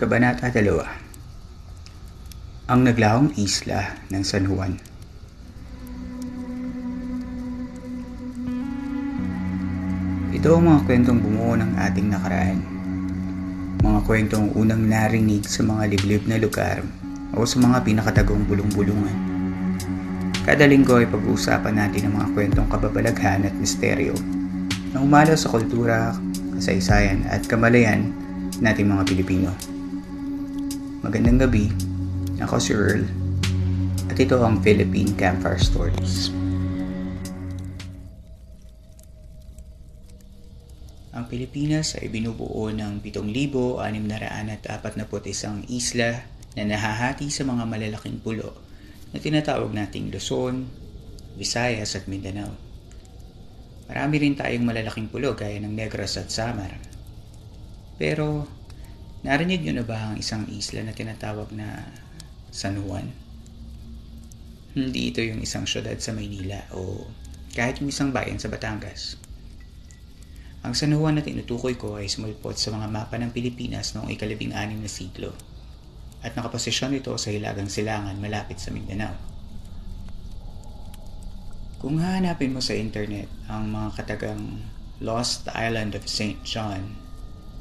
Kabanata 2 Ang naglahong isla ng San Juan Ito ang mga kwentong bumuo ng ating nakaraan. Mga kwentong unang narinig sa mga liblib na lugar o sa mga pinakatagong bulong-bulungan. Kada linggo ay pag-uusapan natin ang mga kwentong kababalaghan at misteryo na umalo sa kultura, kasaysayan at kamalayan nating mga Pilipino. Magandang gabi, ako si Earl at ito ang Philippine Campfire Stories. Ang Pilipinas ay binubuo ng 7,641 isla na nahahati sa mga malalaking pulo na tinatawag nating Luzon, Visayas at Mindanao. Marami rin tayong malalaking pulo gaya ng Negros at Samar. Pero narinig nyo na ba ang isang isla na tinatawag na San Juan? Hindi ito yung isang syudad sa Maynila o kahit yung isang bayan sa Batangas. Ang San Juan na tinutukoy ko ay sumulpot sa mga mapa ng Pilipinas noong ikalabing anim na siglo at nakaposisyon ito sa hilagang silangan malapit sa Mindanao. Kung hahanapin mo sa internet ang mga katagang Lost Island of St. John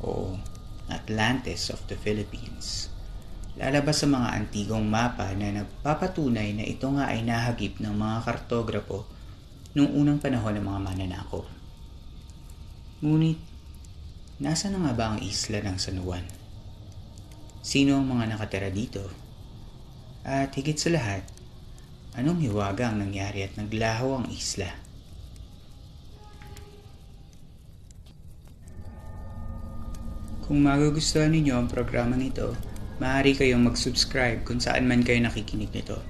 o Atlantis of the Philippines, lalabas sa mga antigong mapa na nagpapatunay na ito nga ay nahagip ng mga kartograpo noong unang panahon ng mga mananakop. Ngunit, nasa na nga ba ang isla ng San Juan? Sino ang mga nakatira dito? At higit sa lahat, anong hiwaga ang nangyari at naglaho ang isla? Kung magugustuhan ninyo ang programang ito, maaari kayong mag-subscribe kung saan man kayo nakikinig nito.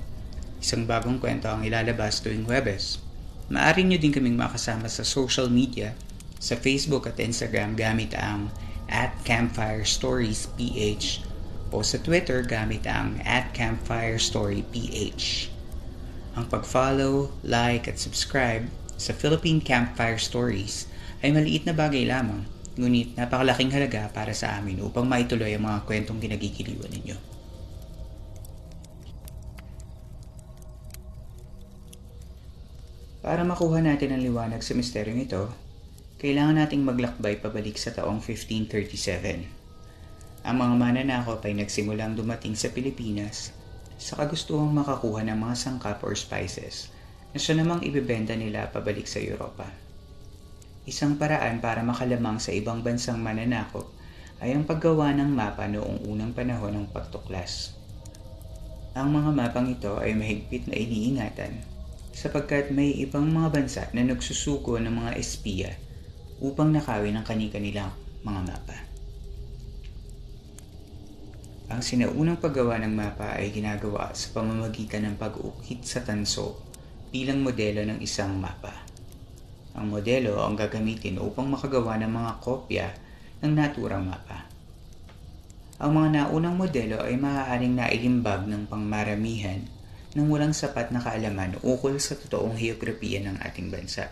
Isang bagong kwento ang ilalabas tuwing Huwebes. Maaari nyo din kaming makasama sa social media sa Facebook at Instagram gamit ang at Campfire Stories PH o sa Twitter gamit ang at Campfire Story PH. Ang pag-follow, like at subscribe sa Philippine Campfire Stories ay maliit na bagay lamang ngunit napakalaking halaga para sa amin upang maituloy ang mga kwentong kinagigiliwan ninyo. Para makuha natin ang liwanag sa misteryong ito, kailangan nating maglakbay pabalik sa taong 1537. Ang mga mananakop ay nagsimulang dumating sa Pilipinas sa kagustuhang makakuha ng mga sangkap or spices na siya namang ibebenta nila pabalik sa Europa. Isang paraan para makalamang sa ibang bansang mananakop ay ang paggawa ng mapa noong unang panahon ng pagtuklas. Ang mga mapang ito ay mahigpit na iniingatan sapagkat may ibang mga bansa na nagsusuko ng mga espiya upang nakawin ang kani-kanilang mga mapa. Ang sinaunang paggawa ng mapa ay ginagawa sa pamamagitan ng pag-ukit sa tanso bilang modelo ng isang mapa. Ang modelo ang gagamitin upang makagawa ng mga kopya ng naturang mapa. Ang mga naunang modelo ay maaaring nailimbag ng pangmaramihan ng walang sapat na kaalaman ukol sa totoong heograpiya ng ating bansa.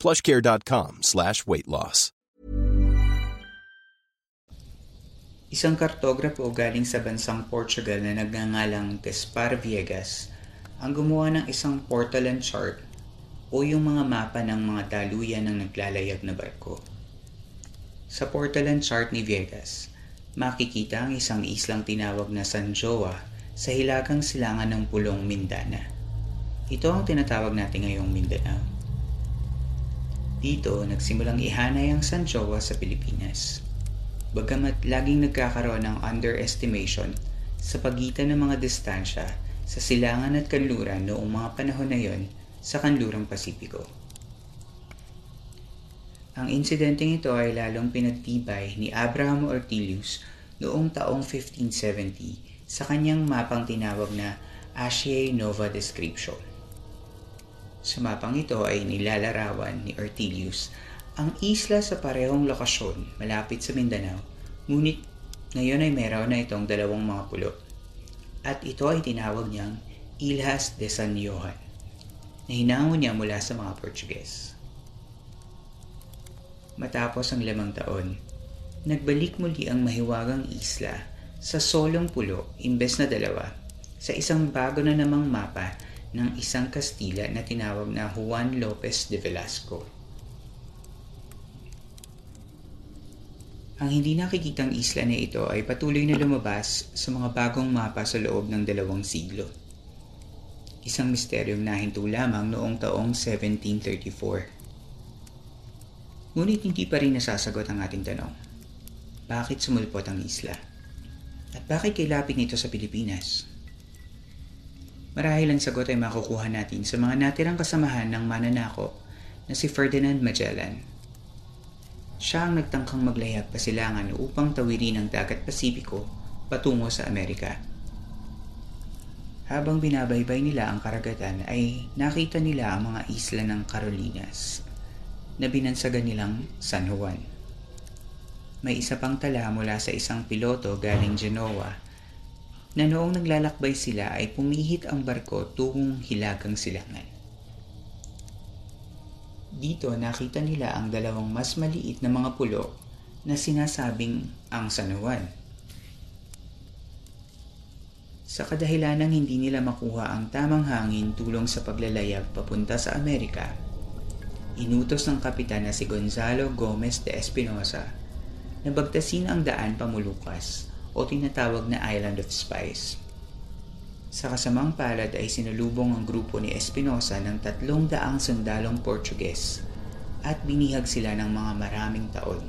plushcare.com slash weight loss. Isang kartograpo galing sa bansang Portugal na nagngangalang Gaspar Viegas ang gumawa ng isang portalan chart o yung mga mapa ng mga daluyan ng naglalayag na barko. Sa portalan chart ni Viegas, makikita ang isang islang tinawag na San Joa sa hilagang silangan ng pulong Mindana. Ito ang tinatawag natin ngayong Mindanao. Dito, nagsimulang ihanay ang San Joa sa Pilipinas. Bagamat laging nagkakaroon ng underestimation sa pagitan ng mga distansya sa silangan at kanluran noong mga panahon na yon sa kanlurang Pasipiko. Ang insidenteng ito ay lalong pinagtibay ni Abraham Ortelius noong taong 1570 sa kanyang mapang tinawag na Asiae Nova Description. Sa mapang ito ay nilalarawan ni Ortelius ang isla sa parehong lokasyon malapit sa Mindanao, ngunit ngayon ay meron na itong dalawang mga pulo. At ito ay tinawag niyang Ilhas de San Johan, na hinango niya mula sa mga Portuges. Matapos ang lamang taon, nagbalik muli ang mahiwagang isla sa solong pulo imbes na dalawa sa isang bago na namang mapa ng isang Kastila na tinawag na Juan Lopez de Velasco. Ang hindi nakikitang isla na ito ay patuloy na lumabas sa mga bagong mapa sa loob ng dalawang siglo. Isang misteryong nahinto lamang noong taong 1734. Ngunit hindi pa rin nasasagot ang ating tanong. Bakit sumulpot ang isla? At bakit kailapit nito sa Pilipinas? Marahil ang sagot ay makukuha natin sa mga natirang kasamahan ng mananako na si Ferdinand Magellan siya ang nagtangkang maglayag pasilangan upang tawirin ang dagat Pasipiko patungo sa Amerika. Habang binabaybay nila ang karagatan ay nakita nila ang mga isla ng Carolinas na binansagan nilang San Juan. May isa pang tala mula sa isang piloto galing Genoa na noong naglalakbay sila ay pumihit ang barko tungong hilagang silangan. Dito nakita nila ang dalawang mas maliit na mga pulo na sinasabing ang San Juan. Sa kadahilanang hindi nila makuha ang tamang hangin tulong sa paglalayag papunta sa Amerika, inutos ng kapitan na si Gonzalo Gomez de Espinosa na bagtasin ang daan pamulukas o tinatawag na Island of Spice. Sa kasamang palad ay sinalubong ang grupo ni Espinosa ng tatlong daang sundalong Portuges at binihag sila ng mga maraming taon.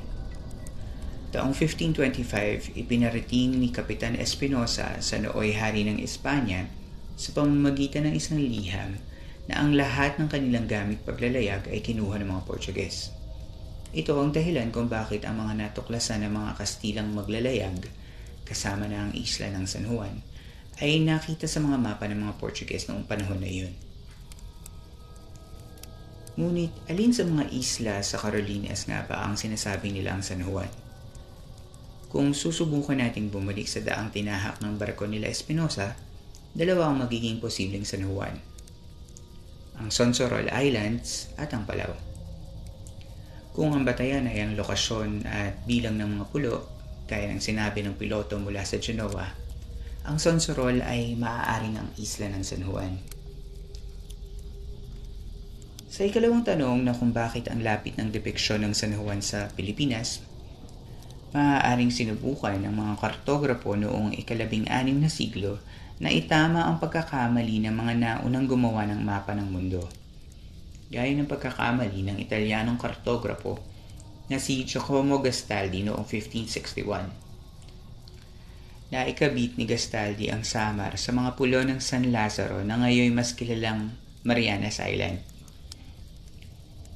Taong 1525, ipinarating ni Kapitan Espinosa sa nooy hari ng Espanya sa pamamagitan ng isang liham na ang lahat ng kanilang gamit paglalayag ay kinuha ng mga Portuges. Ito ang dahilan kung bakit ang mga natuklasan ng mga Kastilang maglalayag kasama na ang isla ng San Juan ay nakita sa mga mapa ng mga Portuguese noong panahon na iyon. Ngunit alin sa mga isla sa Carolinas nga ba ang sinasabi nilang San Juan? Kung susubukan nating bumalik sa daang tinahak ng barko nila Espinosa, dalawa ang magiging posibleng San Juan. Ang Sonsorol Islands at ang Palau. Kung ang batayan ay ang lokasyon at bilang ng mga pulo, gaya ng sinabi ng piloto mula sa Genoa, ang Sonsorol ay maaaring ang isla ng San Juan. Sa ikalawang tanong na kung bakit ang lapit ng depiksyon ng San Juan sa Pilipinas, maaaring sinubukan ng mga kartograpo noong ikalabing anim na siglo na itama ang pagkakamali ng mga naunang gumawa ng mapa ng mundo. Gaya ng pagkakamali ng Italianong kartograpo na si Giacomo Gastaldi noong 1561. Naikabit ni Gastaldi ang Samar sa mga pulo ng San Lazaro na ngayon mas kilalang Marianas Island.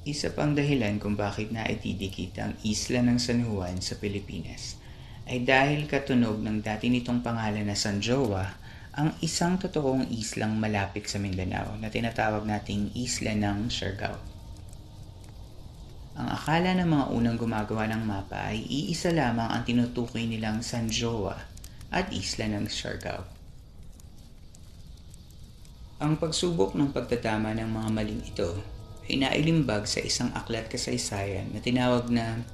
Isa pang dahilan kung bakit naitidikit ang isla ng San Juan sa Pilipinas ay dahil katunog ng dati nitong pangalan na San Joa ang isang totoong islang malapit sa Mindanao na tinatawag nating isla ng Siargao. Ang akala ng mga unang gumagawa ng mapa ay iisa lamang ang tinutukoy nilang San Joa at isla ng Siargao. Ang pagsubok ng pagtatama ng mga maling ito ay nailimbag sa isang aklat kasaysayan na tinawag na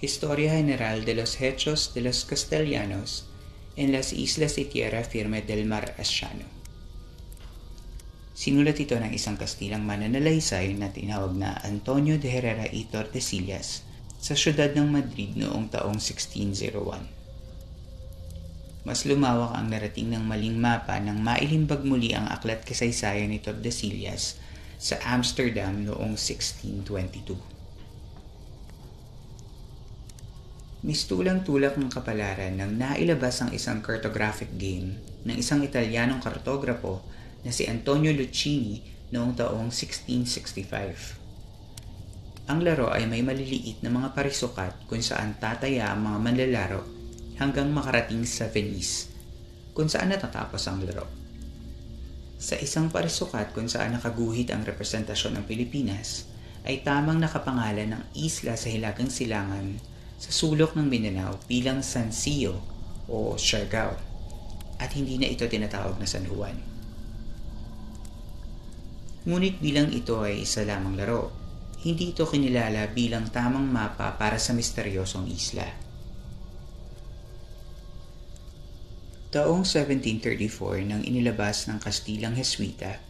Historia General de los Hechos de los Castellanos en las Islas y Tierra Firme del Mar Asiano. Sinulat ito ng isang Kastilang mananalaysay na tinawag na Antonio de Herrera y Tordesillas sa siyudad ng Madrid noong taong 1601. Mas lumawak ang narating ng maling mapa nang mailimbag muli ang aklat kasaysayan ni Tordesillas sa Amsterdam noong 1622. Mistulang tulak ng kapalaran nang nailabas ang isang cartographic game ng isang Italianong kartograpo na si Antonio Lucchini noong taong 1665. Ang laro ay may maliliit na mga parisukat kung saan tataya ang mga manlalaro hanggang makarating sa Venice, kung saan natatapos ang laro. Sa isang parisukat kung saan nakaguhit ang representasyon ng Pilipinas, ay tamang nakapangalan ng isla sa Hilagang Silangan sa sulok ng Mindanao bilang San Sio o Siargao at hindi na ito tinatawag na San Juan. Ngunit bilang ito ay isa lamang laro, hindi ito kinilala bilang tamang mapa para sa misteryosong isla. Taong 1734 nang inilabas ng Kastilang Heswita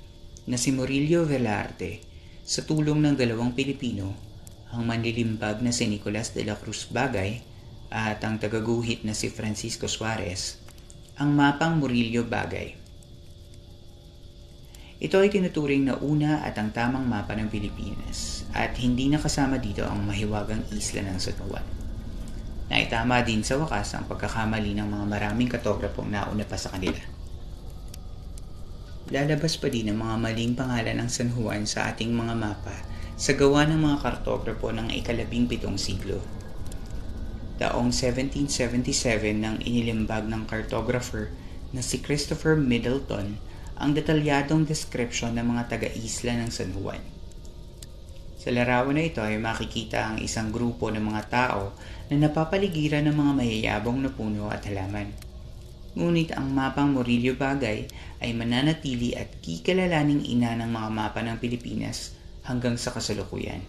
na si Murillo Velarte sa tulong ng dalawang Pilipino, ang manlilimbag na si Nicolas de la Cruz Bagay at ang tagaguhit na si Francisco Suarez, ang mapang Murillo Bagay ito ay tinuturing na una at ang tamang mapa ng Pilipinas at hindi nakasama dito ang mahiwagang isla ng San Juan. Naitama din sa wakas ang pagkakamali ng mga maraming katograpong nauna pa sa kanila. Lalabas pa din ang mga maling pangalan ng San Juan sa ating mga mapa sa gawa ng mga kartograpo ng ikalabing pitong siglo. Taong 1777 nang inilimbag ng cartographer na si Christopher Middleton ang detalyadong description ng mga taga-isla ng San Juan. Sa larawan na ito ay makikita ang isang grupo ng mga tao na napapaligiran ng mga mayayabong na puno at halaman. Ngunit ang mapang Murillo Bagay ay mananatili at kikalalaning ina ng mga mapa ng Pilipinas hanggang sa kasalukuyan.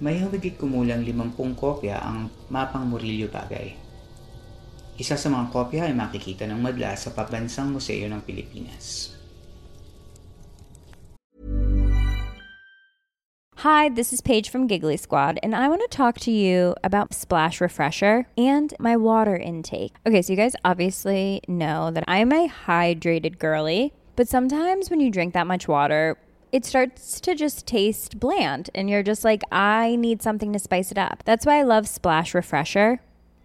May humigit kumulang 50 kopya ang mapang Murillo Bagay. Isa sa mga kopya ay makikita ng madla sa Pabansang Museo ng Pilipinas. Hi, this is Paige from Giggly Squad, and I want to talk to you about Splash Refresher and my water intake. Okay, so you guys obviously know that I'm a hydrated girly, but sometimes when you drink that much water, it starts to just taste bland, and you're just like, I need something to spice it up. That's why I love Splash Refresher.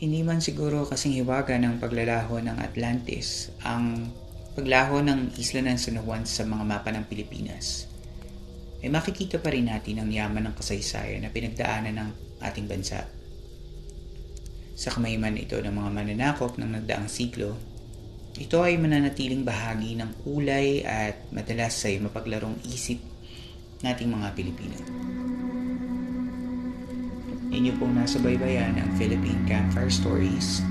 Hindi man siguro kasing hiwaga ng paglalaho ng Atlantis ang paglaho ng isla ng San Juan sa mga mapa ng Pilipinas. Ay makikita pa rin natin ang yaman ng kasaysayan na pinagdaanan ng ating bansa. Sa kamay man ito ng mga mananakop ng nagdaang siglo, ito ay mananatiling bahagi ng kulay at madalas ay mapaglarong isip nating mga Pilipino. Inyo pong nasa baybayan ang Philippine Campfire Stories.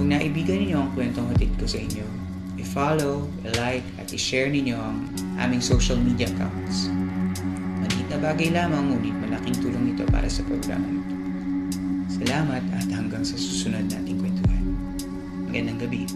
Kung naibigan ninyo ang kwentong hatid ko sa inyo, i-follow, i-like, at i-share ninyo ang aming social media accounts. Maliit na bagay lamang ngunit malaking tulong ito para sa programa ito. Salamat at hanggang sa susunod nating kwentuhan. Magandang gabi.